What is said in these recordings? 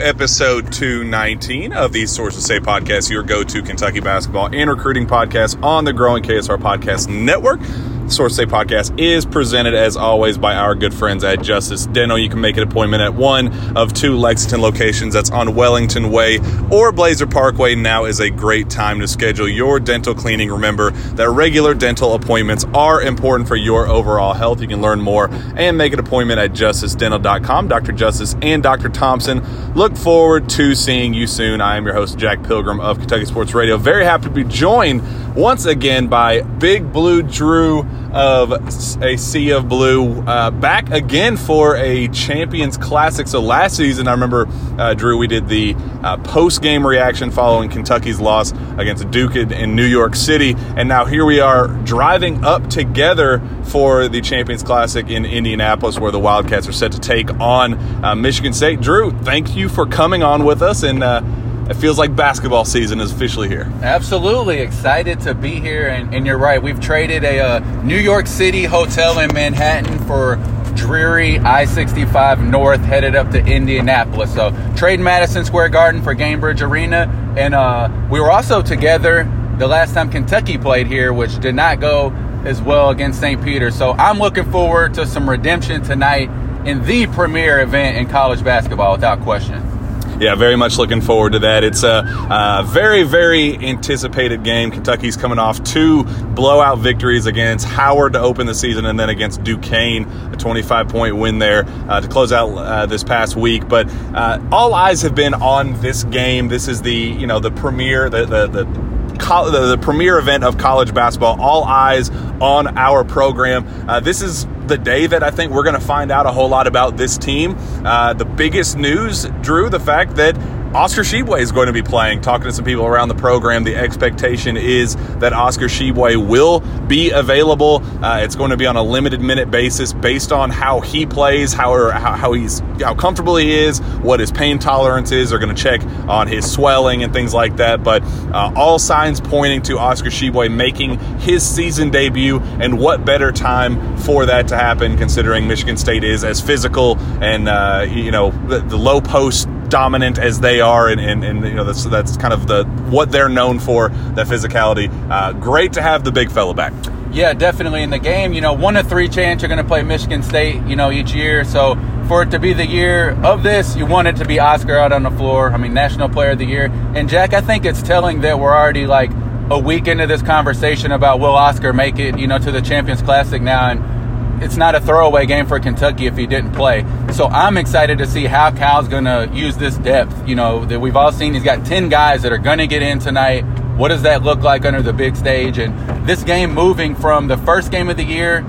Episode 219 of the Sources Say podcast, your go to Kentucky basketball and recruiting podcast on the growing KSR Podcast Network. Source Say podcast is presented as always by our good friends at Justice Dental. You can make an appointment at one of two Lexington locations that's on Wellington Way or Blazer Parkway. Now is a great time to schedule your dental cleaning. Remember that regular dental appointments are important for your overall health. You can learn more and make an appointment at justicedental.com. Dr. Justice and Dr. Thompson look forward to seeing you soon. I am your host, Jack Pilgrim of Kentucky Sports Radio. Very happy to be joined once again by Big Blue Drew of a Sea of Blue, uh, back again for a Champions Classic. So last season, I remember, uh, Drew, we did the uh, post game reaction following Kentucky's loss against Duke in New York City. And now here we are driving up together for the Champions Classic in Indianapolis, where the Wildcats are set to take on uh, Michigan State. Drew, thank you for coming on with us. And uh, it feels like basketball season is officially here. Absolutely excited to be here, and, and you're right. We've traded a, uh, New York City hotel in Manhattan for dreary I-65 North, headed up to Indianapolis. So trade Madison Square Garden for Gainbridge Arena, and uh, we were also together the last time Kentucky played here, which did not go as well against St. Peter. So I'm looking forward to some redemption tonight in the premier event in college basketball, without question yeah, very much looking forward to that. It's a, a, very, very anticipated game. Kentucky's coming off two blowout victories against Howard to open the season, and then against Duquesne, a 25 point win there uh, to close out uh, this past week. But uh, all eyes have been on this game. This is the you know the premier the the, the the, the, premier event of college basketball. All eyes on our program. Uh, this is the day that I think we're going to find out a whole lot about this team. Uh, the biggest news, Drew, the fact that Oscar Tshiebwe is going to be playing. Talking to some people around the program, the expectation is that Oscar Tshiebwe will be available. Uh, it's going to be on a limited minute basis based on how he plays, how, how, how he's how comfortable he is, what his pain tolerance is. They're going to check on his swelling and things like that. But uh, all signs pointing to Oscar Tshiebwe making his season debut, and what better time for that to happen, considering Michigan State is as physical and uh, you know the, the low post dominant as they are, and, and, and, you know that's that's kind of the what they're known for, that physicality. Uh, great to have the big fella back. Yeah, definitely in the game. You know, one of three chance you're going to play Michigan State. You know, each year. So for it to be the year of this, you want it to be Oscar out on the floor. I mean, National Player of the Year. And Jack, I think it's telling that we're already like a week into this conversation about will Oscar make it, you know, to the Champions Classic now and it's not a throwaway game for Kentucky if he didn't play. So I'm excited to see how Cal's going to use this depth. You know, that we've all seen he's got 10 guys that are going to get in tonight. What does that look like under the big stage? And this game moving from the first game of the year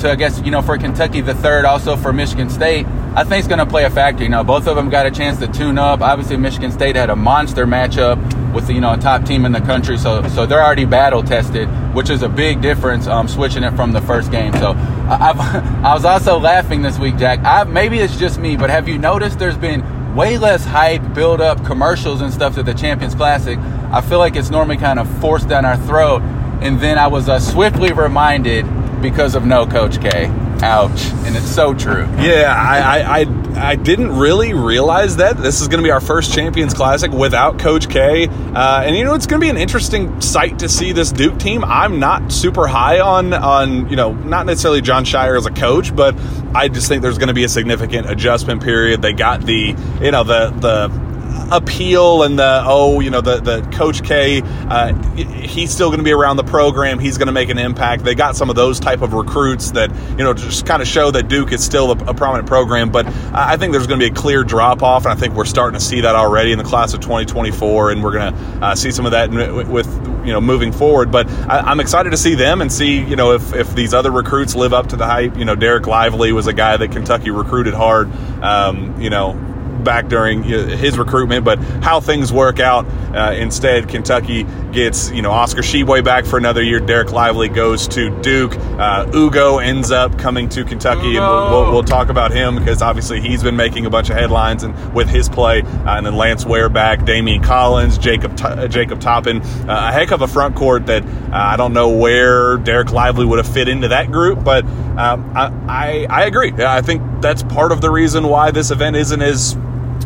to, I guess, you know, for Kentucky, the third, also for Michigan State, I think it's going to play a factor. You know, both of them got a chance to tune up. Obviously, Michigan State had a monster matchup with you know a top team in the country, so so they're already battle tested, which is a big difference. Um, switching it from the first game. So I've, I was also laughing this week, Jack. I, maybe it's just me, but have you noticed there's been way less hype, build up, commercials and stuff to the Champions Classic? I feel like it's normally kind of forced down our throat. And then I was uh, swiftly reminded because of no Coach K. Ouch. And it's so true. Yeah, I, I, I, didn't really realize that. This is going to be our first Champions Classic without Coach K. Uh, and, you know, it's going to be an interesting sight to see this Duke team. I'm not super high on, on you know, not necessarily Jon Scheyer as a coach, but I just think there's going to be a significant adjustment period. They got the, you know, the, the, appeal and the oh you know the the coach K uh, he's still going to be around the program. He's going to make an impact. They got some of those type of recruits that you know just kind of show that Duke is still a, a prominent program. But I think there's going to be a clear drop off and I think we're starting to see that already in the class of 2024 and we're going to uh, see some of that with you know moving forward. But I, am excited to see them and see you know if, if these other recruits live up to the hype. You know Derek Lively was a guy that Kentucky recruited hard. Um, you know back during his recruitment, but how things work out. Uh, instead, Kentucky gets you know Oscar Tshiebwe back for another year. Derek Lively goes to Duke. Uh, Ugo ends up coming to Kentucky, and we'll, we'll, we'll, talk about him because obviously he's been making a bunch of headlines and with his play. Uh, and then Lance Ware back, Daimion Collins, Jacob T- Jacob Toppin, uh, a heck of a front court that uh, I don't know where Derek Lively would have fit into that group, but um, I, I I agree. I think that's part of the reason why this event isn't as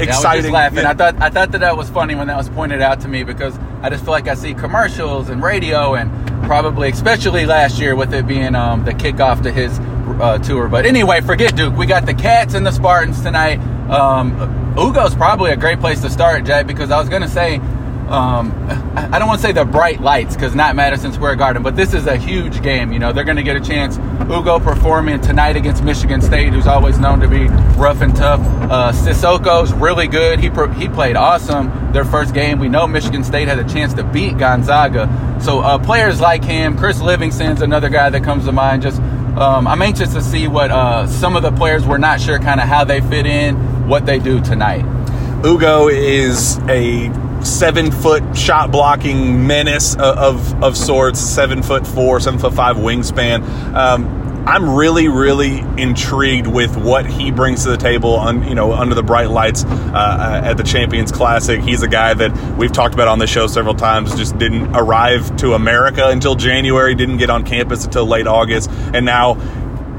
exciting. I was laughing. I thought I thought that that was funny when that was pointed out to me because I just feel like I see commercials and radio and probably especially last year with it being um, the kickoff to his uh, tour. But anyway, forget Duke. We got the Cats and the Spartans tonight. Um, Ugo's probably a great place to start, Jay, because I was going to say um, I don't want to say the bright lights because not Madison Square Garden, but this is a huge game. You know, they're going to get a chance. Ugo performing tonight against Michigan State, who's always known to be rough and tough. Uh, Sissoko's really good. He he played awesome their first game. We know Michigan State had a chance to beat Gonzaga. So uh, players like him, Chris Livingston's another guy that comes to mind. Just um, I'm anxious to see what uh, some of the players we're not sure kind of how they fit in, what they do tonight. Ugo is a seven foot shot blocking menace of, of sorts, seven foot four, seven foot five wingspan. Um, I'm really, really intrigued with what he brings to the table. On you know, under the bright lights uh, at the Champions Classic, he's a guy that we've talked about on the show several times. Just didn't arrive to America until January, didn't get on campus until late August, and now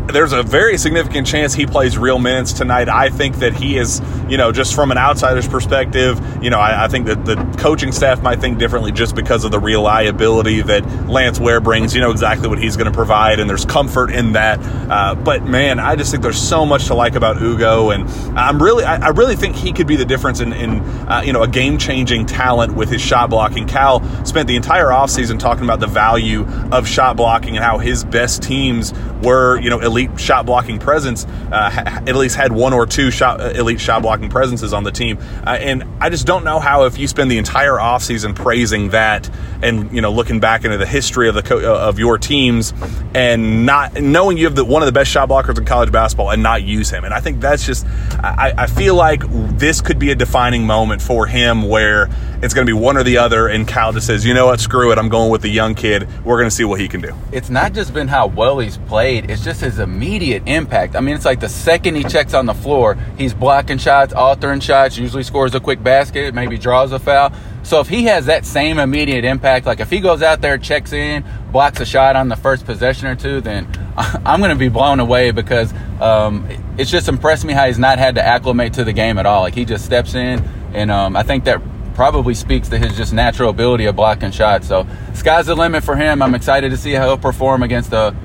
there's a very significant chance he plays real minutes tonight. I think that he is, you know, just from an outsider's perspective, you know, I, I think that the coaching staff might think differently just because of the reliability that Lance Ware brings. You know exactly what he's going to provide, and there's comfort in that. Uh, but man, I just think there's so much to like about Ugo, and I'm really, I, I really think he could be the difference in, in uh, you know, a game changing talent with his shot blocking. Cal spent the entire offseason talking about the value of shot blocking and how his best teams were, you know, elite shot blocking presence, uh, at least had one or two shot, uh, elite shot blocking presences on the team. Uh, and I just don't know how if you spend the entire offseason praising that and you know looking back into the history of the co- uh, of your teams and not knowing you have the, one of the best shot blockers in college basketball and not use him. And I think that's just I, I feel like this could be a defining moment for him where it's going to be one or the other. And Cal just says, you know what, screw it, I'm going with the young kid. We're going to see what he can do. It's not just been how well he's played; it's just his immediate impact. I mean, it's like the second he checks on the floor, he's blocking shots, altering shots, usually scores a quick basket, maybe draws a foul. So if he has that same immediate impact, like if he goes out there, checks in, blocks a shot on the first possession or two, then I'm going to be blown away because um, it's just impressed me how he's not had to acclimate to the game at all. Like he just steps in, and um, I think that probably speaks to his just natural ability of blocking shots. So sky's the limit for him. I'm excited to see how he'll perform against a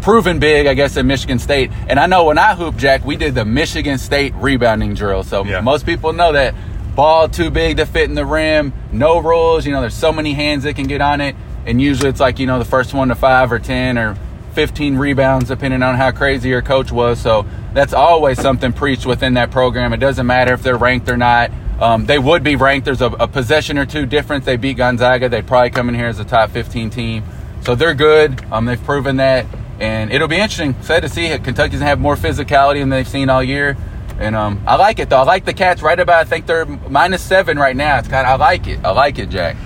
proven big, I guess, in Michigan State. And I know when I hoop, Jack, we did the Michigan State rebounding drill. So yeah. most people know that ball too big to fit in the rim, no rules. You know, there's so many hands that can get on it. And usually it's like, you know, the first one to five or 10 or 15 rebounds, depending on how crazy your coach was. So that's always something preached within that program. It doesn't matter if they're ranked or not. Um, they would be ranked. There's a, a, possession or two difference. They beat Gonzaga. They'd probably come in here as a top 15 team. So they're good. Um, they've proven that. And it'll be interesting. Sad to see it. Kentucky's have more physicality than they've seen all year. And um, I like it though. I like the Cats right about. I think they're minus seven right now. It's kind of I like it. I like it, Jack.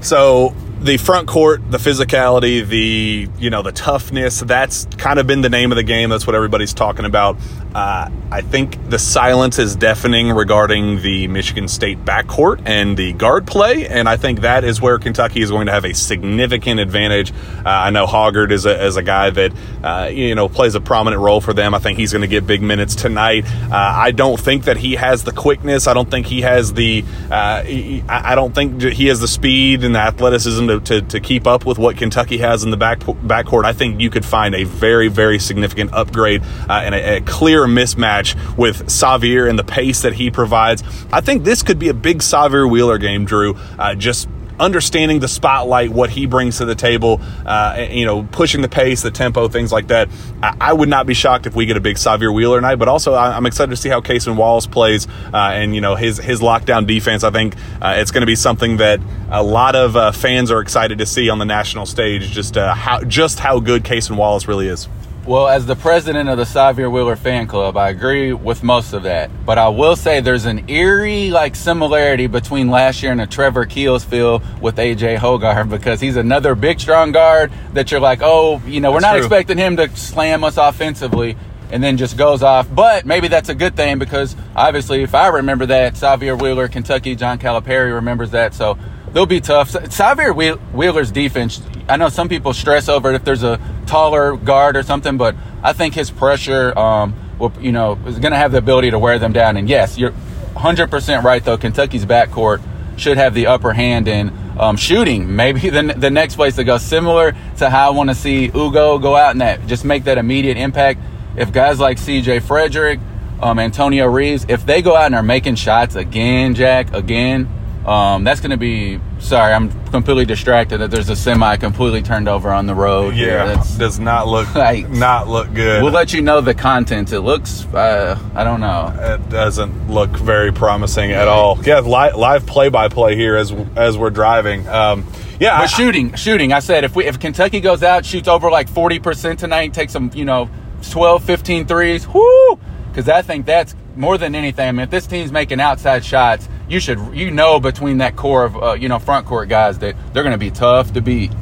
So the front court, the physicality, the you know the toughness. That's kind of been the name of the game. That's what everybody's talking about. Uh, I think the silence is deafening regarding the Michigan State backcourt and the guard play, and I think that is where Kentucky is going to have a significant advantage. Uh, I know Hoggard is a, is a guy that uh, you know plays a prominent role for them. I think he's going to get big minutes tonight. Uh, I don't think that he has the quickness. I don't think he has the. Uh, I don't think he has the speed and the athleticism to, to, to keep up with what Kentucky has in the back backcourt. I think you could find a very very significant upgrade uh, and a, a clear mismatch with Sahvir and the pace that he provides. I think this could be a big Sahvir Wheeler game, Drew. Uh, just understanding the spotlight, what he brings to the table, uh, you know, pushing the pace, the tempo, things like that. I, I, would not be shocked if we get a big Sahvir Wheeler night, but also I, am excited to see how Cason Wallace plays uh, and, you know, his, his lockdown defense. I think uh, it's going to be something that a lot of uh, fans are excited to see on the national stage, just, uh, how, just how good Cason Wallace really is. Well, as the president of the Sahvir Wheeler fan club, I agree with most of that. But I will say there's an eerie like similarity between last year and the Trevor Keels feel with AJ Hoggard because he's another big strong guard that you're like, oh, you know, we're not true. expecting him to slam us offensively and then just goes off. But maybe that's a good thing because obviously if I remember that, Sahvir Wheeler, Kentucky, John Calipari remembers that. So they'll be tough. Sahvir Wheeler's defense, I know some people stress over it if there's a taller guard or something, but I think his pressure, um, will, you know, is going to have the ability to wear them down. And yes, you're 100% right though. Kentucky's backcourt should have the upper hand in um, shooting. Maybe the, the next place to go, similar to how I want to see Ugo go out and that just make that immediate impact. If guys like C.J. Frederick, um, Antonio Reeves, if they go out and are making shots again, Jack, again, um, that's going to be. Sorry, I'm completely distracted. That there's a semi completely turned over on the road. Yeah, that's, does not look Like- not look good. we'll let you know the content. It looks. Uh, I don't know. it doesn't look very promising at all. Yeah, li- live play by play here as as we're driving. Um, yeah, I- But shooting, shooting. I said if we if Kentucky goes out, shoots over like 40% tonight, takes some, you know, 12, 15 threes, whoo! Because I think that's more than anything. I mean, if this team's making outside shots, you should, you know, between that core of, uh, you know, front court guys that they're going to be tough to beat.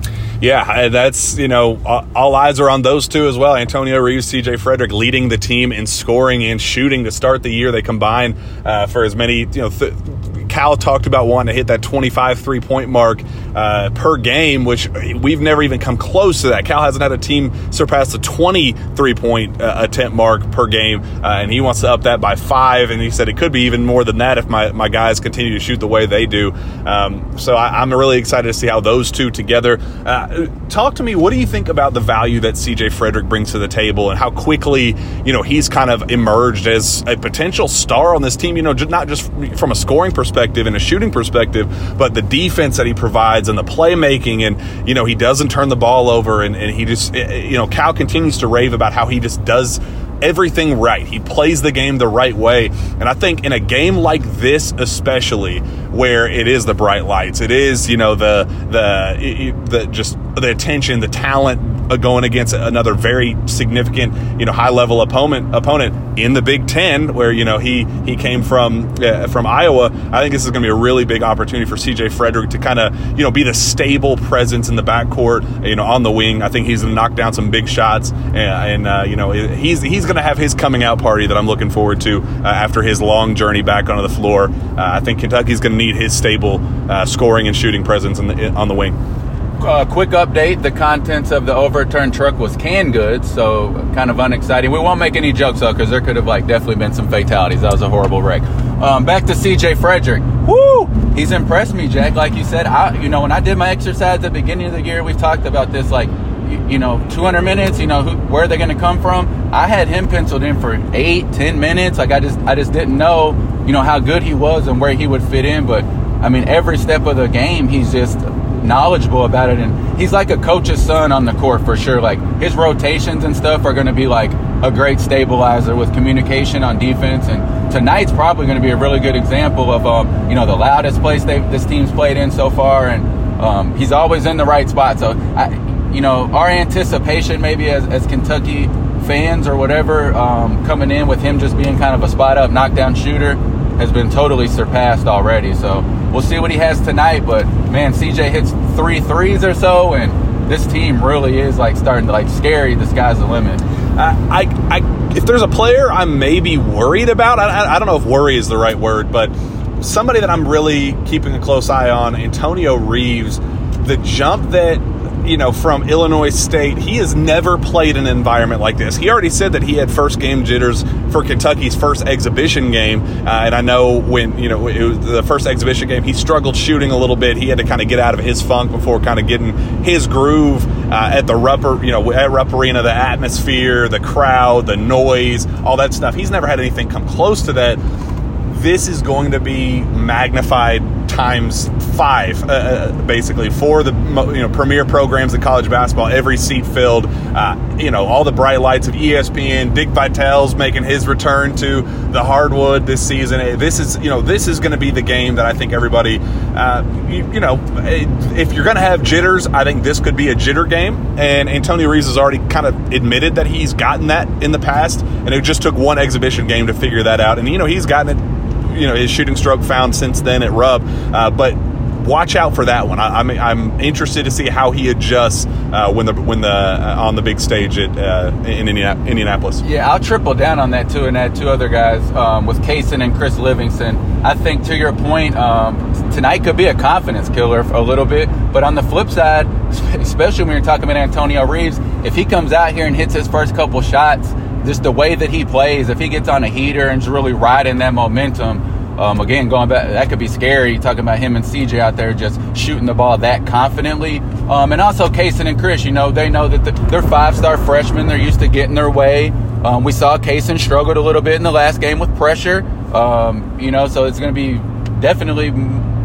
Yeah, that's you know all- eyes are on those two as well. Antonio Reeves, C.J. Frederick leading the team in scoring and shooting to start the year. They combine uh, for as many you know. Th- Cal talked about wanting to hit that 25 three point mark uh, per game, which we've never even come close to that. Cal hasn't had a team surpass the 20 three point uh, attempt mark per game, uh, and he wants to up that by five. And he said it could be even more than that if my, my guys continue to shoot the way they do. Um, so I, I'm really excited to see how those two together. Uh, talk to me. What do you think about the value that CJ Frederick brings to the table, and how quickly you know he's kind of emerged as a potential star on this team? You know, not just from a scoring perspective and a shooting perspective, but the defense that he provides and the playmaking, and you know he doesn't turn the ball over, and, and he just eh, eh, you know Cal continues to rave about how he just does everything right. He plays the game the right way. And I think in a game like this, especially where it is the bright lights, it is, you know, the, the, the just the attention, the talent uh, going against another very significant, you know, high level opponent, opponent in the Big Ten where, you know, he, he came from, uh, from Iowa. I think this is going to be a really big opportunity for CJ Frederick to kind of, you know, be the stable presence in the backcourt, you know, on the wing. I think he's going to knock down some big shots and, and uh, you know, he's, he's going to have his coming out party that I'm looking forward to uh, after his long journey back onto the floor. Uh, I think Kentucky's going to need his stable uh, scoring and shooting presence the, on the wing. Uh, quick update: the contents of the overturned truck was canned goods, so kind of unexciting. We won't make any jokes though, because there could have like definitely been some fatalities. That was a horrible wreck. Um, back to C.J. Frederick. Woo! He's impressed me, Jack. Like you said, I you know when I did my exercise at the beginning of the year, we've talked about this. Like you, you know, 200 minutes. You know, who, where are they going to come from? I had him penciled in for eight, ten minutes. Like I just I just didn't know you know how good he was and where he would fit in, but. I mean, every step of the game, he's just knowledgeable about it and he's like a coach's son on the court for sure. Like his rotations and stuff are going to be like a great stabilizer with communication on defense and tonight's probably going to be a really good example of um, you know the loudest place this team's played in so far and um, he's always in the right spot. So I, you know our anticipation maybe as, as Kentucky fans or whatever um, coming in with him just being kind of a spot up knockdown shooter has been totally surpassed already so we'll see what he has tonight. But man, CJ hits three threes or so, and this team really is like starting to like scary. The sky's the limit. Uh, I, I, if there's a player I'm maybe worried about, I, I, I don't know if worry is the right word, but somebody that I'm really keeping a close eye on, Antonio Reeves. The jump that you know, from Illinois State, he has never played an environment like this. He already said that he had first game jitters for Kentucky's first exhibition game, uh, and I know when you know it was the first exhibition game, he struggled shooting a little bit. He had to kind of get out of his funk before kind of getting his groove uh, at the Rupp, you know, at Rupp Arena, the atmosphere, the crowd, the noise, all that stuff. He's never had anything come close to that this is going to be magnified times five, uh, basically, for the you know premier programs in college basketball. Every seat filled, uh, you know, all the bright lights of ESPN. Dick Vitale's making his return to the hardwood this season. This is you know this is going to be the game that I think everybody, uh, you, you, know, if you're going to have jitters, I think this could be a jitter game. And Antonio Reeves has already kind of admitted that he's gotten that in the past, and it just took one exhibition game to figure that out. And you know he's gotten it you know his shooting stroke found since then at Rupp, uh, but watch out for that one. I, am I'm, I'm interested to see how he adjusts uh, when the when the uh, on the big stage at uh, in Indianapolis. Yeah, I'll triple down on that too, and add two other guys um, with Cason and Chris Livingston. I think to your point, um, tonight could be a confidence killer a little bit, but on the flip side, especially when you're talking about Antonio Reeves, if he comes out here and hits his first couple shots just the way that he plays, if he gets on a heater and is really riding that momentum, um, again, going back, that could be scary. Talking about him and CJ out there just shooting the ball that confidently, um, and also Cason and Chris. You know, they know that the, they're five-star freshmen. They're used to getting their way. Um, we saw Cason struggled a little bit in the last game with pressure. Um, you know, so it's going to be definitely,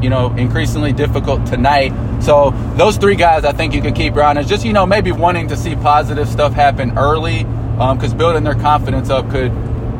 you know, increasingly difficult tonight. So those three guys, I think you could keep around. It's just you know maybe wanting to see positive stuff happen early, because um, building their confidence up could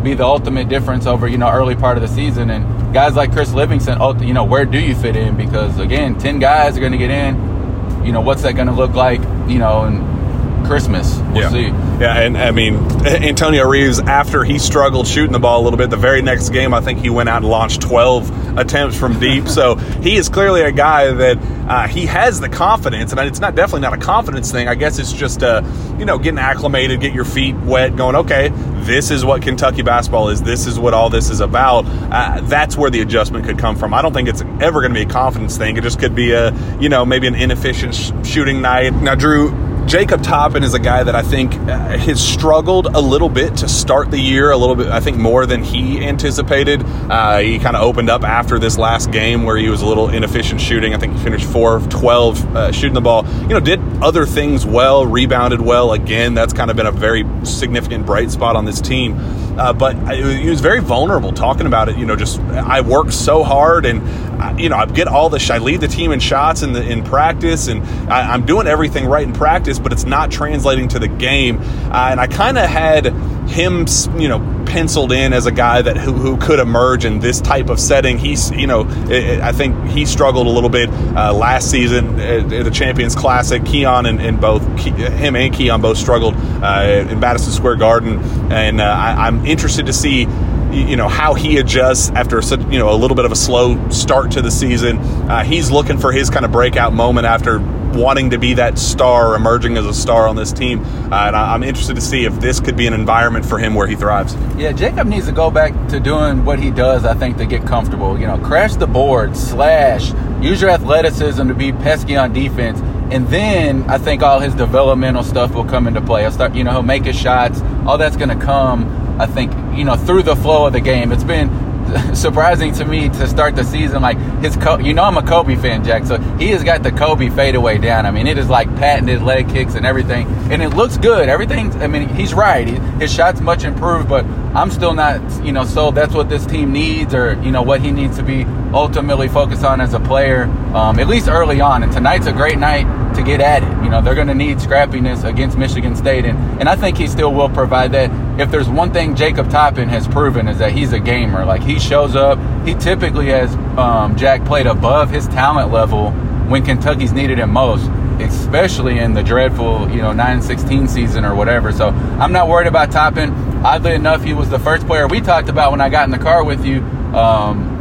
be the ultimate difference over you know early part of the season. And guys like Chris Livingston, you know, where do you fit in? Because again, ten guys are going to get in. You know, what's that going to look like? You know, and Christmas. We'll yeah. see. Yeah, and I mean, Antonio Reeves, after he struggled shooting the ball a little bit, the very next game, I think he went out and launched 12 attempts from deep. so he is clearly a guy that uh, he has the confidence, and it's not definitely not a confidence thing. I guess it's just, uh, you know, getting acclimated, get your feet wet, going, okay, this is what Kentucky basketball is. This is what all this is about. Uh, that's where the adjustment could come from. I don't think it's ever going to be a confidence thing. It just could be a, you know, maybe an inefficient sh- shooting night. Now, Drew, Jacob Toppin is a guy that I think uh, has struggled a little bit to start the year, a little bit, I think, more than he anticipated. Uh, he kind of opened up after this last game where he was a little inefficient shooting. I think he finished 4 of 12 uh, shooting the ball. You know, did other things well, rebounded well. Again, that's kind of been a very significant bright spot on this team. Uh, but he was very vulnerable talking about it. You know, just I work so hard, and uh, you know I get all the. I lead the team in shots in the in practice, and I, am doing everything right in practice, but it's not translating to the game. Uh, and I kind of had him, you know, penciled in as a guy that who, who could emerge in this type of setting. He's, you know, it, I think he struggled a little bit uh, last season at, the Champions Classic. Keon and, and both him and Keon both struggled uh, in Madison Square Garden, and uh, I, I'm interested to see you know how he adjusts after such you know a little bit of a slow start to the season. Uh, he's looking for his kind of breakout moment after wanting to be that star, emerging as a star on this team. Uh, and I, am interested to see if this could be an environment for him where he thrives. Yeah, Jacob needs to go back to doing what he does, I think, to get comfortable. You know, crash the board, slash, use your athleticism to be pesky on defense. And then I think all his developmental stuff will come into play. I'll start, you know, he'll make his shots. All that's going to come, I think, you know, through the flow of the game. It's been surprising to me to start the season. Like his, you know, I'm a Kobe fan, Jack. So he has got the Kobe fadeaway down. I mean, it is like patented leg kicks and everything, and it looks good. Everything. I mean, he's right. His shot's much improved, but I'm still not, you know, sold. That's what this team needs, or you know, what he needs to be ultimately focused on as a player, um, at least early on. And tonight's a great night to get at it. You know, they're going to need scrappiness against Michigan State, and and I think he still will provide that. If there's one thing Jacob Toppin has proven is that he's a gamer. Like he shows up. He typically has um, Jack played above his talent level when Kentucky's needed him most, especially in the dreadful you know 9-16 season or whatever. So I'm not worried about Toppin. Oddly enough, he was the first player we talked about when I got in the car with you. Um,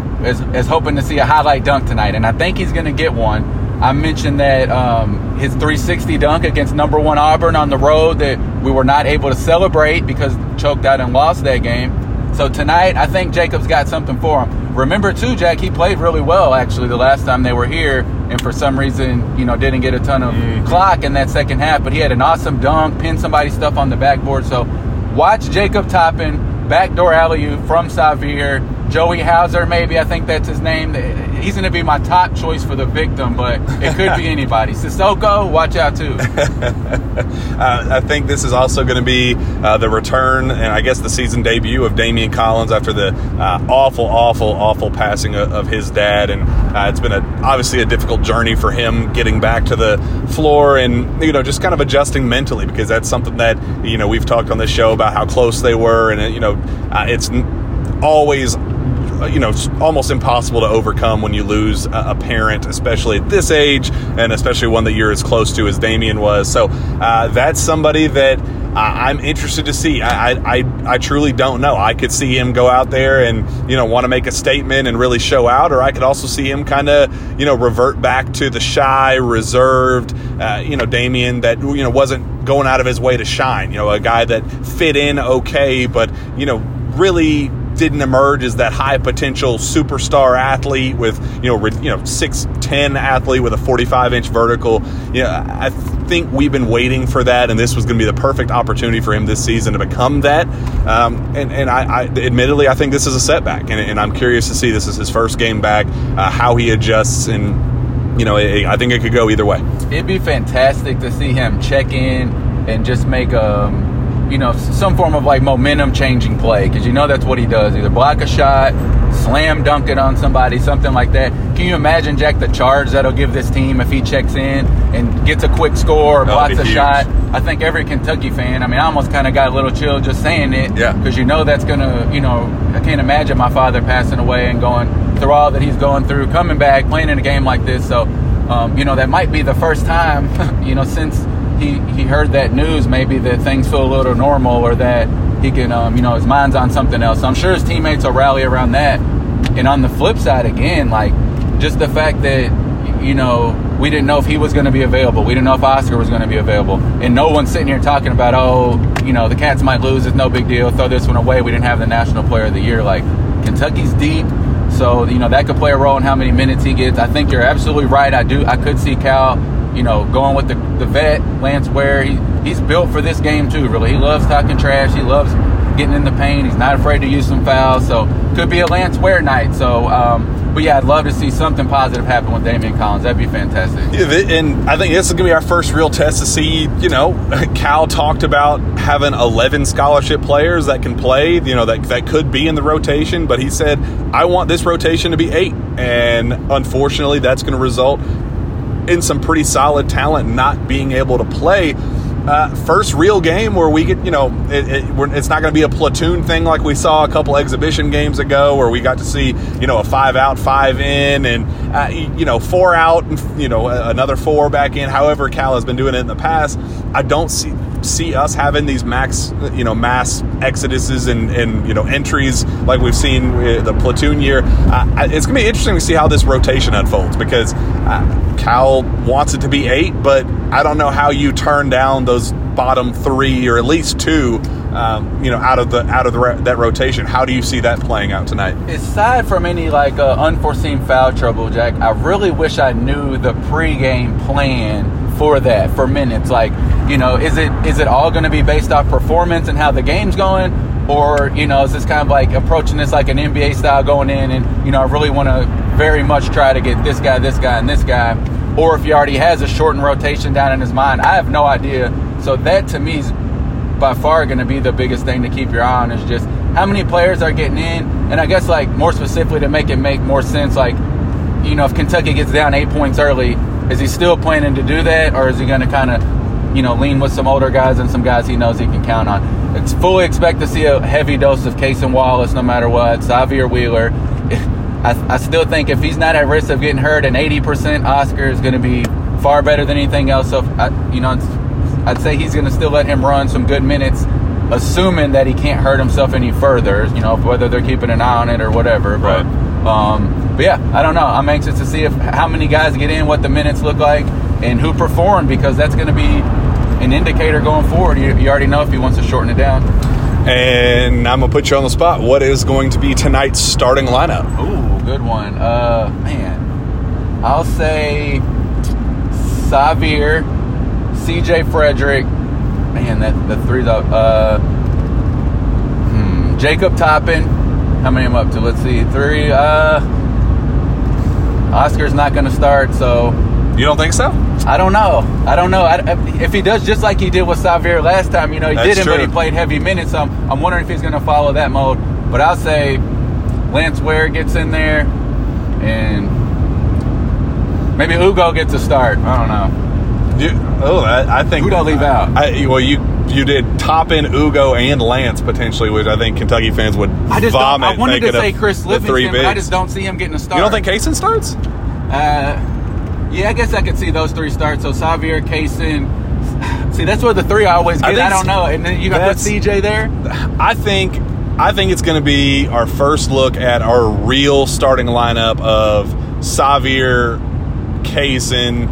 hoping to see a highlight dunk tonight, and I think he's going to get one. I mentioned that um, his 360 dunk against number one Auburn on the road that we were not able to celebrate because choked out and lost that game. So tonight, I think Jacob's got something for him. Remember too, Jack, he played really well actually the last time they were here, and for some reason, you know, didn't get a ton of mm-hmm. clock in that second half. But he had an awesome dunk, pinned somebody's stuff on the backboard. So watch Jacob Toppin, backdoor alley from Sahvir Joey Hauser, maybe I think that's his name. He's going to be my top choice for the victim, but it could be anybody. Sissoko, watch out too. uh, I think this is also going to be uh, the return and I guess the season debut of Daimion Collins after the uh, awful, awful, awful passing of, of his dad, and uh, it's been a, obviously a difficult journey for him getting back to the floor and you know just kind of adjusting mentally because that's something that you know we've talked on this show about how close they were, and you know uh, it's always uh, you know it's almost impossible to overcome when you lose a, parent, especially at this age, and especially one that you're as close to as Daimion was. So uh, that's somebody that uh, I'm interested to see. I, I I truly don't know. I could see him go out there and you know want to make a statement and really show out, or I could also see him kind of you know revert back to the shy, reserved, uh, you know Daimion that you know wasn't going out of his way to shine. You know, a guy that fit in okay, but you know really didn't emerge as that high potential superstar athlete with you know re, you know six ten athlete with a 45 inch vertical. You know, I think we've been waiting for that, and this was going to be the perfect opportunity for him this season to become that. Um, and and I, I, admittedly, I think this is a setback, and, and, I'm curious to see this is his first game back, uh, how he adjusts, and you know, I think it could go either way. It'd be fantastic to see him check in and just make a. You know, some form of like momentum changing play because you know that's what he does. Either block a shot, slam dunk it on somebody, something like that. Can you imagine, Jack, the charge that'll give this team if he checks in and gets a quick score or blocks a huge. shot? I think every Kentucky fan, I mean, I almost kind of got a little chill just saying it. Yeah. Because you know that's going to, you know, I can't imagine my father passing away and going through all that he's going through, coming back, playing in a game like this. So, um, you know, that might be the first time, you know, since he, he heard that news, maybe that things feel a little normal or that he can, um, you know, his mind's on something else. I'm sure his teammates will rally around that. And on the flip side, again, like just the fact that, you know, we didn't know if he was going to be available. We didn't know if Oscar was going to be available. And no one's sitting here talking about, oh, you know, the Cats might lose. It's no big deal. Throw this one away. We didn't have the National Player of the Year. Like, Kentucky's deep. So, you know, that could play a role in how many minutes he gets. I think you're absolutely right. I do. I could see Cal, you know, going with the, the vet, Lance Ware. He, he's built for this game too. Really, he loves talking trash. He loves getting in the paint. He's not afraid to use some fouls. So could be a Lance Ware night. So, um, but yeah, I'd love to see something positive happen with Daimion Collins. That'd be fantastic. Yeah, and I think this is going to be our first real test to see. You know, Cal talked about having 11 scholarship players that can play. You know, that that could be in the rotation, but he said, "I want this rotation to be eight. And unfortunately, that's going to result in some pretty solid talent not being able to play uh, first real game where we get, you know, it, it, it's not going to be a platoon thing like we saw a couple exhibition games ago where we got to see, you know, a five out, five in, and, uh, you know, four out, and, you know, another four back in, however Cal has been doing it in the past. I don't see see us having these max, you know, mass exoduses and, and you know entries like we've seen the platoon year. Uh, it's to be interesting to see how this rotation unfolds because uh, Cal wants it to be eight, but I don't know how you turn down those bottom three or at least two, um, you know, out of the out of the, that rotation. How do you see that playing out tonight? Aside from any like uh, unforeseen foul trouble, Jack, I really wish I knew the pregame plan for that for minutes. Like, you know, is it is it all going to be based off performance and how the game's going, or you know, is this kind of like approaching this like an NBA style going in, and you know, I really want to very much try to get this guy, this guy, and this guy, or if he already has a shortened rotation down in his mind, I have no idea. So that to me is by far going to be the biggest thing to keep your eye on is just how many players are getting in, and I guess like more specifically to make it make more sense, like you know, if Kentucky gets down eight points early, is he still planning to do that, or is he going to kind of, you know, lean with some older guys and some guys he knows he can count on? It's fully expect to see a heavy dose of Cason Wallace no matter what. Sahvir Wheeler. I, I still think if he's not at risk of getting hurt, an 80% Oscar is going to be far better than anything else. So, I, you know, I'd say he's going to still let him run some good minutes, assuming that he can't hurt himself any further. You know, whether they're keeping an eye on it or whatever. But, um, but yeah, I don't know. I'm anxious to see if how many guys get in, what the minutes look like, and who perform because that's going to be an indicator going forward. You, you already know if he wants to shorten it down. And I'm gonna put you on the spot. What is going to be tonight's starting lineup? Ooh, good one. Uh, man, I'll say Sahvir, C.J. Frederick. Man, that the three. Uh, hmm, Jacob Toppin. How many am I up to? Let's see, three. Uh, Oscar's not going to start, so. You don't think so? I don't know. I don't know. I, if he does just like he did with Sahvir last time, you know, he That's didn't, true. but he played heavy minutes. So I'm, I'm wondering if he's going to follow that mode. But I'll say Lance Ware gets in there, and maybe Ugo gets a start. I don't know. You, oh, I, I think who don't leave out? I, well, you you did Toppin Ugo and Lance potentially, which I think Kentucky fans would I just vomit. I wanted to say Chris Livingston, but I just don't see him getting a start. You don't think Cason starts? Uh, yeah, I guess I could see those three starts. So Sahvir, Cason. See, that's where the three I always get. I, I don't know. And then you got put CJ there. I think I think it's going to be our first look at our real starting lineup of Sahvir, Cason,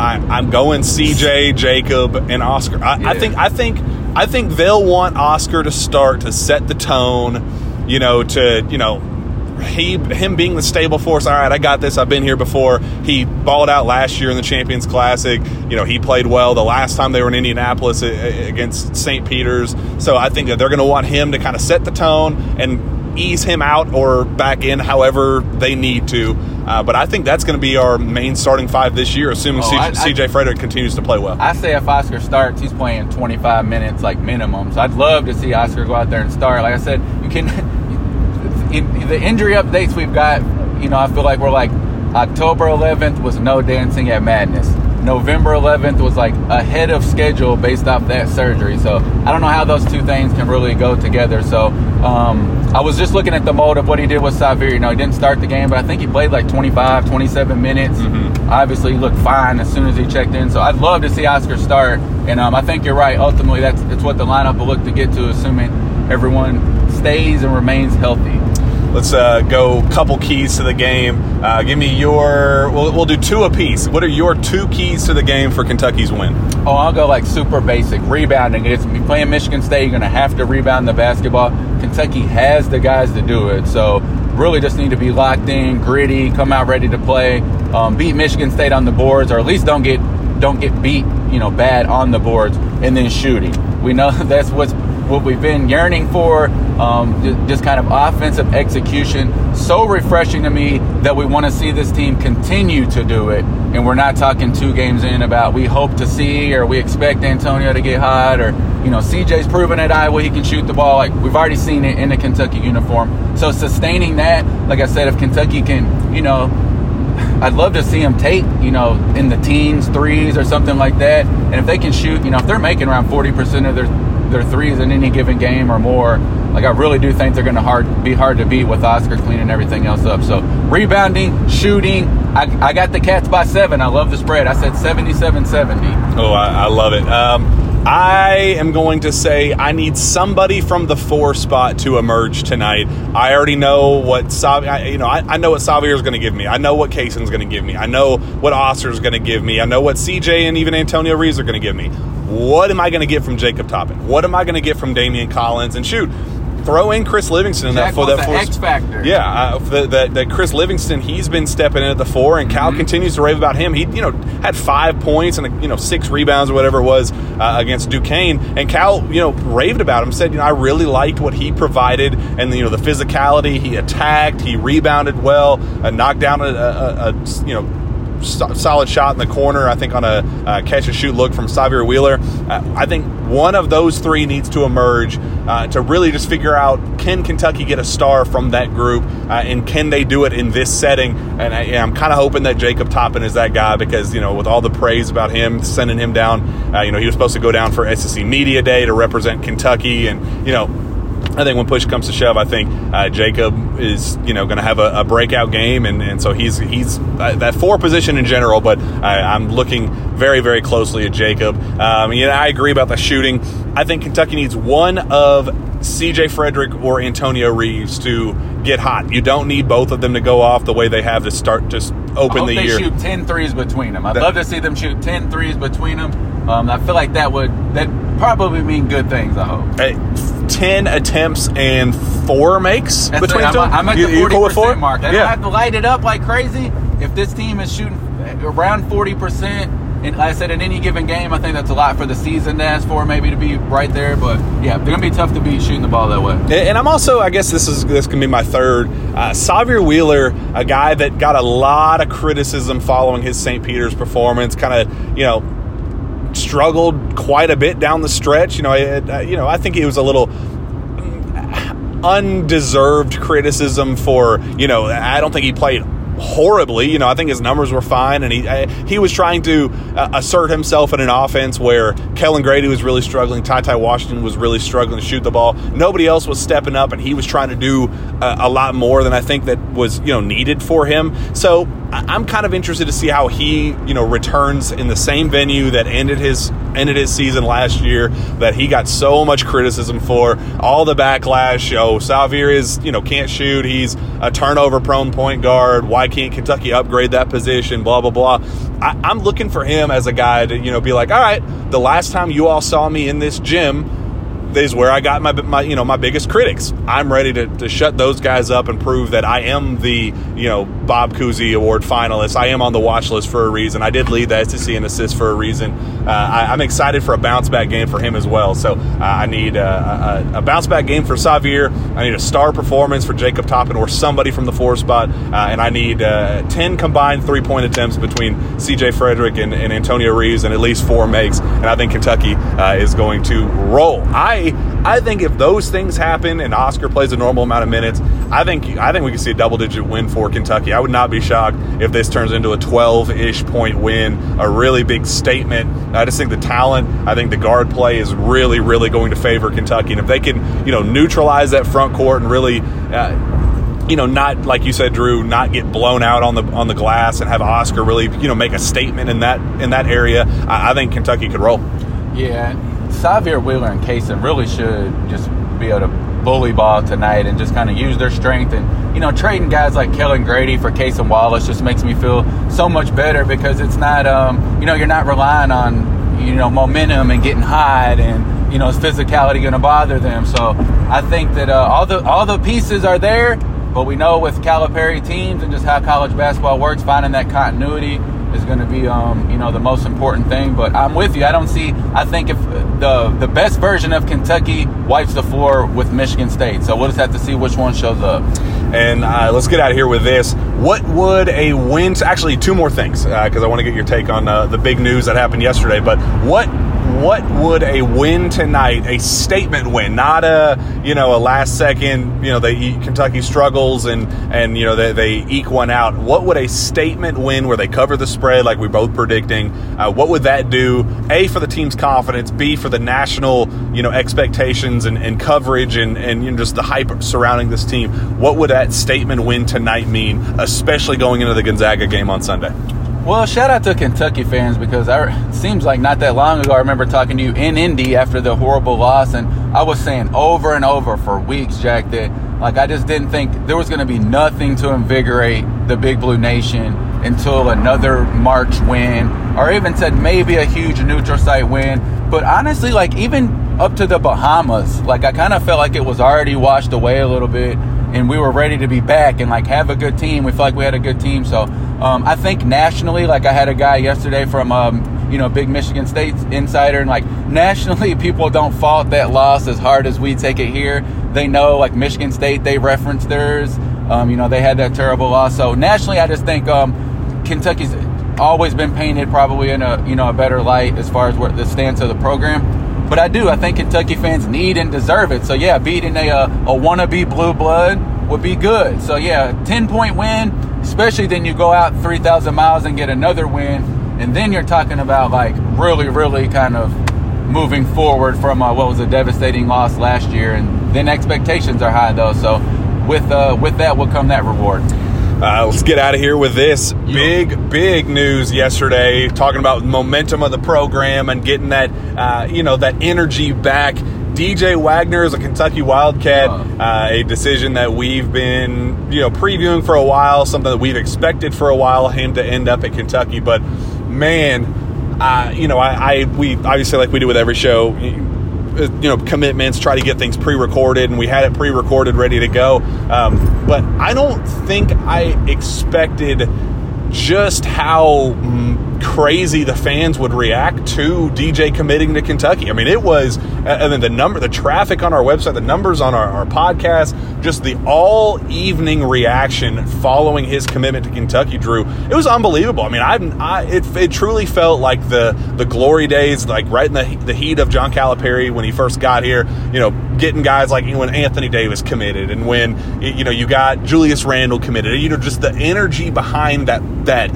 I, am going CJ, Jacob, and Oscar. I, yeah. I, think I think I think they'll want Oscar to start to set the tone you know, to you know he him being the stable force. All right, I got this. I've been here before. He balled out last year in the Champions Classic. You know, he played well the last time they were in Indianapolis against St. Peter's. So I think that they're going to want him to kind of set the tone and ease him out or back in, however they need to. Uh, but I think that's going to be our main starting five this year, assuming oh, CJ Frederick continues to play well. I say if Oscar starts, he's playing 25 minutes like minimum. So I'd love to see Oscar go out there and start. Like I said, you can in, the injury updates we've got, you know, I feel like we're like October 11th was no dancing at Madness. November 11th was like ahead of schedule based off that surgery. So I don't know how those two things can really go together. So um, I was just looking at the mode of what he did with. You know, he didn't start the game, but I think he played like 25, 27 minutes. Mm-hmm. Obviously, he looked fine as soon as he checked in. So I'd love to see Oscar start. And um, I think you're right. Ultimately, that's, that's what the lineup will look to get to, assuming everyone stays and remains healthy. Let's uh, go couple keys to the game. Uh, give me your. We'll, we'll do two apiece. What are your two keys to the game for Kentucky's win? Oh, I'll go like super basic rebounding. It's playing Michigan State. You're going to have to rebound the basketball. Kentucky has the guys to do it. So really, just need to be locked in, gritty, come out ready to play, um, beat Michigan State on the boards, or at least don't get don't get beat, you know, bad on the boards, and then shooting. We know that's what's what we've been yearning for, um, just kind of offensive execution. So refreshing to me that we want to see this team continue to do it. And we're not talking two games in about we hope to see or we expect Antonio to get hot or, you know, CJ's proven at Iowa he can shoot the ball. Like we've already seen it in the Kentucky uniform. So sustaining that, like I said, if Kentucky can, you know, I'd love to see them take, you know, in the teens, threes, or something like that. And if they can shoot, you know, if they're making around 40% of their their threes in any given game or more. Like I really do think they're going to hard be hard to beat with Oscar cleaning everything else up. So rebounding, shooting. I, I got the Cats by seven. I love the spread. I said 77-70. Oh, I, I love it. Um, I am going to say I need somebody from the four spot to emerge tonight. I already know what Sav- you know. I, I know what Sahvir is going to give me. I know what Cason's going to give me. I know what Oscar is going to give me. I know what CJ and even Antonio Reeves are going to give me. What am I going to get from Jacob Toppin? What am I going to get from Daimion Collins? And shoot, throw in Chris Livingston in that for that force. X factor. Yeah, uh, that, that Chris Livingston he's been stepping in at the four, and Cal mm-hmm. continues to rave about him. He you know had five points and you know six rebounds or whatever it was uh, against Duquesne, and Cal you know raved about him. Said you know I really liked what he provided, and you know the physicality. He attacked, he rebounded well, uh, knocked down a, a, a you know solid shot in the corner. I think on a catch and shoot look from Sahvir Wheeler. Uh, I think one of those three needs to emerge uh, to really just figure out can Kentucky get a star from that group uh, and can they do it in this setting? And I, am kind of hoping that Jacob Toppin is that guy because you know with all the praise about him sending him down, uh, you know he was supposed to go down for SEC Media Day to represent Kentucky, and you know I think when push comes to shove, I think uh, Jacob is you know going to have a, a, breakout game, and, and so he's he's uh, that four position in general. But I, am looking very very closely at Jacob. Um, you know, I agree about the shooting. I think Kentucky needs one of C.J. Frederick or Antonio Reeves to get hot. You don't need both of them to go off the way they have to start to open the they year. shoot 10 threes between them. I'd that, love to see them shoot 10 threes between them. Um, I feel like that would that probably mean good things. I hope. Hey, ten attempts and four makes That's between them. I'm, I'm at the you, forty percent mark. They yeah. have to light it up like crazy. If this team is shooting around forty percent, and like I said, in any given game, I think that's a lot for the season to ask for, maybe to be right there. But yeah, they're gonna be tough to beat shooting the ball that way. And I'm also, I guess this is this can be my third. Uh, Sahvir Wheeler, a guy that got a lot of criticism following his St. Peter's performance, kind of you know struggled quite a bit down the stretch. You know, I, you know, I think he was a little undeserved criticism for you know. I don't think he played horribly. You know, I think his numbers were fine, and he he was trying to uh, assert himself in an offense where Kellan Grady was really struggling, Ty Ty Washington was really struggling to shoot the ball. Nobody else was stepping up, and he was trying to do uh, a lot more than I think that was you know needed for him. So I'm kind of interested to see how he you know returns in the same venue that ended his ended his season last year that he got so much criticism for. All the backlash. Oh, Sahvir is you know can't shoot. He's a turnover prone point guard. Why can't Kentucky upgrade that position? Blah blah blah. I, I'm looking for him as a guy to you know be like, all right, the last time you all saw me in this gym is where I got my, my you know my biggest critics. I'm ready to, to shut those guys up and prove that I am the you know Bob Cousy Award finalist. I am on the watch list for a reason. I did lead the SEC in assists for a reason. Uh, I, am excited for a bounce back game for him as well. So uh, I need a, a, a, bounce back game for Sahvir. I need a star performance for Jacob Toppin or somebody from the four spot, uh, and I need uh, ten combined three point attempts between C.J. Fredrick and, and, Antonio Reeves, and at least four makes. And I think Kentucky uh, is going to roll. I I think if those things happen and Oscar plays a normal amount of minutes, I think I think we can see a double digit win for Kentucky. I would not be shocked if this turns into a 12 ish point win, a really big statement. I just think the talent, I think the guard play is really, really going to favor Kentucky. And if they can, you know, neutralize that front court and really, uh, you know, not like you said, Drew, not get blown out on the on the glass and have Oscar really, you know, make a statement in that in that area, I, I think Kentucky could roll. Yeah, Sahvir Wheeler and Cason really should just be able to bully ball tonight and just kind of use their strength. And, you know, trading guys like Kellan Grady for Cason Wallace just makes me feel so much better because it's not, um, you know, you're not relying on, you know, momentum and getting high and, you know, is physicality going to bother them? So I think that uh, all the all the pieces are there, but we know with Calipari teams and just how college basketball works, finding that continuity is going to be, um, you know, the most important thing. But I'm with you. I don't see. I think if the the best version of Kentucky wipes the floor with Michigan State, so we'll just have to see which one shows up. And uh, let's get out of here with this. What would a win? Actually, two more things because uh, I want to get your take on uh, the big news that happened yesterday. But what what would a win tonight, a statement win, not a you know a last second, you know they Kentucky struggles and and you know they, they eke one out. What would a statement win where they cover the spread like we both predicting? Uh, what would that do? A for the team's confidence, B for the national you know expectations and, and coverage and and you know, just the hype surrounding this team. What would that statement win tonight mean, especially going into the Gonzaga game on Sunday? Well, shout out to Kentucky fans because I, it seems like not that long ago I remember talking to you in Indy after the horrible loss, and I was saying over and over for weeks, Jack, that like I just didn't think there was going to be nothing to invigorate the Big Blue Nation until another March win, or even said maybe a huge neutral site win. But honestly, like even up to the Bahamas, like I kind of felt like it was already washed away a little bit and we were ready to be back and like have a good team. We felt like we had a good team. So um, I think nationally, like I had a guy yesterday from um, you know big Michigan State insider, and like nationally, people don't fault that loss as hard as we take it here. They know like Michigan State, they reference theirs. Um, you know they had that terrible loss. So nationally, I just think um, Kentucky's always been painted probably in a you know a better light as far as the stance of the program. But I do. I think Kentucky fans need and deserve it. So yeah, beating a a, a wannabe blue blood would be good. So yeah, ten point win, especially then you go out three thousand miles and get another win, and then you're talking about like really, really kind of moving forward from uh, what was a devastating loss last year, and then expectations are high though. So with uh, with that will come that reward. Uh, let's get out of here with this big, big news yesterday, talking about momentum of the program and getting that, uh, you know, that energy back. DJ Wagner is a Kentucky Wildcat, uh, a decision that we've been, you know, previewing for a while, something that we've expected for a while, him to end up at Kentucky. But man, uh, you know, I, I, we obviously like we do with every show uh, you know commitments, try to get things pre-recorded, and we had it pre-recorded, ready to go. Um, but I don't think I expected just how mm, crazy the fans would react to DJ committing to Kentucky. I mean, it was, and then the number, the traffic on our website, the numbers on our, our podcast, just the all evening reaction following his commitment to Kentucky, Drew. It was unbelievable. I mean, I, I it, it truly felt like the the glory days, like right in the the heat of John Calipari when he first got here. You know, getting guys like when Anthony Davis committed, and when you know you got Julius Randle committed. You know, just the energy behind that that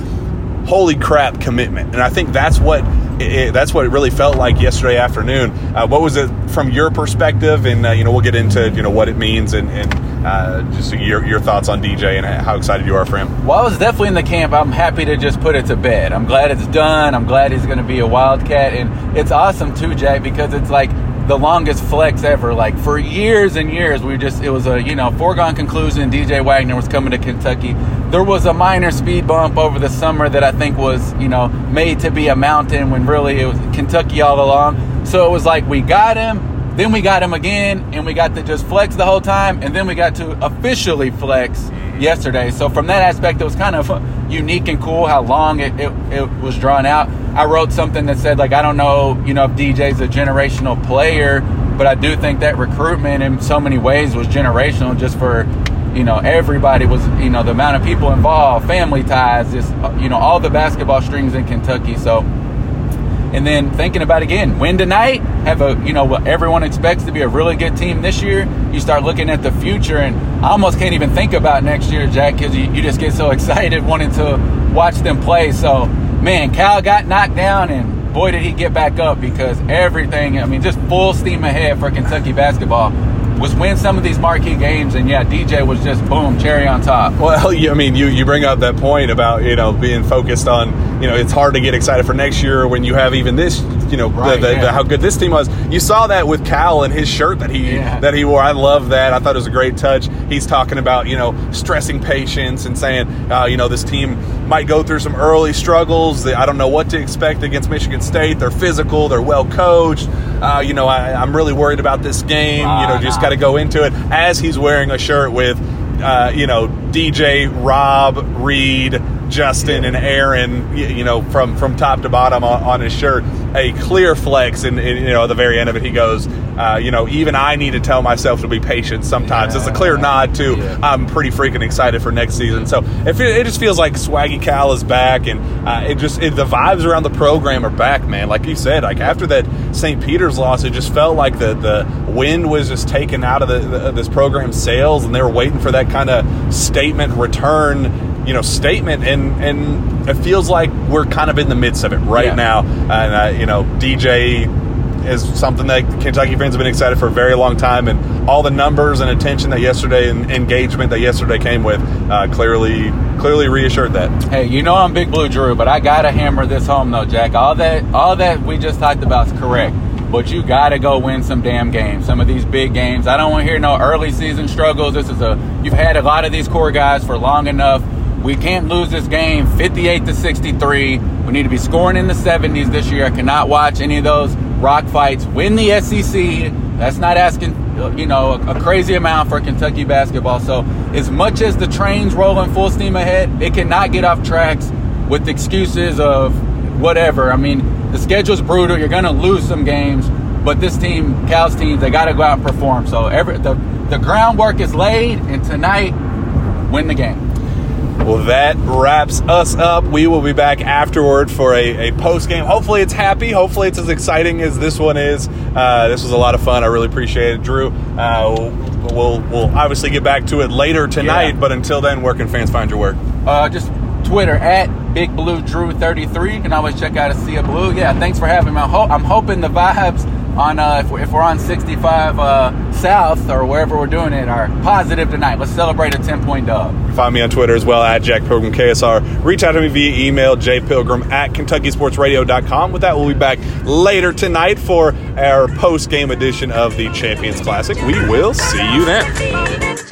holy crap commitment. And I think that's what it, that's what it really felt like yesterday afternoon. Uh, what was it from your perspective? And uh, you know, we'll get into you know what it means and, and uh, just your your thoughts on DJ and how excited you are for him. Well, I was definitely in the camp. I'm happy to just put it to bed. I'm glad it's done. I'm glad he's going to be a Wildcat, and it's awesome too, Jack, because it's like the longest flex ever. Like for years and years, we just it was a you know foregone conclusion. DJ Wagner was coming to Kentucky. There was a minor speed bump over the summer that I think was you know made to be a mountain when really it was Kentucky all along. So it was like we got him Then we got him again, and we got to just flex the whole time, and then we got to officially flex yesterday. So from that aspect, it was kind of unique and cool how long it, it, it was drawn out. I wrote something that said like I don't know, you know, if DJ's a generational player, but I do think that recruitment in so many ways was generational just for you know everybody was you know the amount of people involved family ties just you know all the basketball strings in kentucky so and then thinking about again win tonight have a you know what everyone expects to be a really good team this year you start looking at the future and i almost can't even think about next year jack because you, you just get so excited wanting to watch them play so man cal got knocked down and boy did he get back up because everything i mean just full steam ahead for kentucky basketball was win some of these marquee games, and yeah, DJ was just boom, cherry on top. Well, I mean, you you bring up that point about you know being focused on you know it's hard to get excited for next year when you have even this you know right, the, the, yeah. the, how good this team was. You saw that with Cal and his shirt that he yeah. that he wore. I love that. I thought it was a great touch. He's talking about you know stressing patience and saying uh, you know this team might go through some early struggles. I don't know what to expect against Michigan State. They're physical. They're well coached. Uh, you know, I, am really worried about this game. Uh, you know, just got to go into it as he's wearing a shirt with, uh, you know, DJ, Rob, Reed, Justin, and Aaron. You know, from from top to bottom on, on his shirt, a clear flex. And, and, you know, at the very end of it, he goes, uh, you know, even I need to tell myself to be patient sometimes. Yeah. It's a clear nod to yeah. I'm pretty freaking excited for next season. So it, it just feels like Swaggy Cal is back, and uh, it just it, the vibes around the program are back, man. Like you said, like after that St. Peter's loss, it just felt like the the wind was just taken out of the, the, this program's sails, and they were waiting for that kind of statement return, you know, statement, and and it feels like we're kind of in the midst of it right yeah. now. And uh, you know, DJ is something that Kentucky fans have been excited for a very long time, and all the numbers and attention that yesterday and engagement that yesterday came with uh, clearly clearly reassured that. Hey, you know I'm Big Blue Drew, but I gotta hammer this home though, Jack. All that all that we just talked about is correct. But you gotta go win some damn games. Some of these big games. I don't want to hear no early season struggles. This is a you've had a lot of these core guys for long enough. We can't lose this game 58 to 63. We need to be scoring in the 70s this year. I cannot watch any of those rock fights, win the SEC. That's not asking, you know, a, crazy amount for Kentucky basketball. So, as much as the train's rolling full steam ahead, it cannot get off tracks with excuses of whatever. I mean, the schedule's brutal. You're going to lose some games, but this team, Cal's team, they got to go out and perform. So, every the the groundwork is laid, and tonight, win the game. Well, that wraps us up. We will be back afterward for a, a post game. Hopefully, it's happy. Hopefully, it's as exciting as this one is. Uh, this was a lot of fun. I really appreciate it, Drew. Uh, we'll we'll obviously get back to it later tonight. Yeah. But until then, where can fans find your work? Uh, just Twitter at Big Blue Drew 33. You can always check out a Sea of Blue. Yeah, thanks for having me. I'm, ho- I'm hoping the vibes on uh, if, we're, if we're on 65 uh, South or wherever we're doing it are positive tonight. Let's celebrate a 10 point dub. Find me on Twitter as well at Jack Pilgrim KSR. Reach out to me via email jpilgrim at KentuckySportsRadio.com. With that, we'll be back later tonight for our post game edition of the Champions Classic. We will see you then.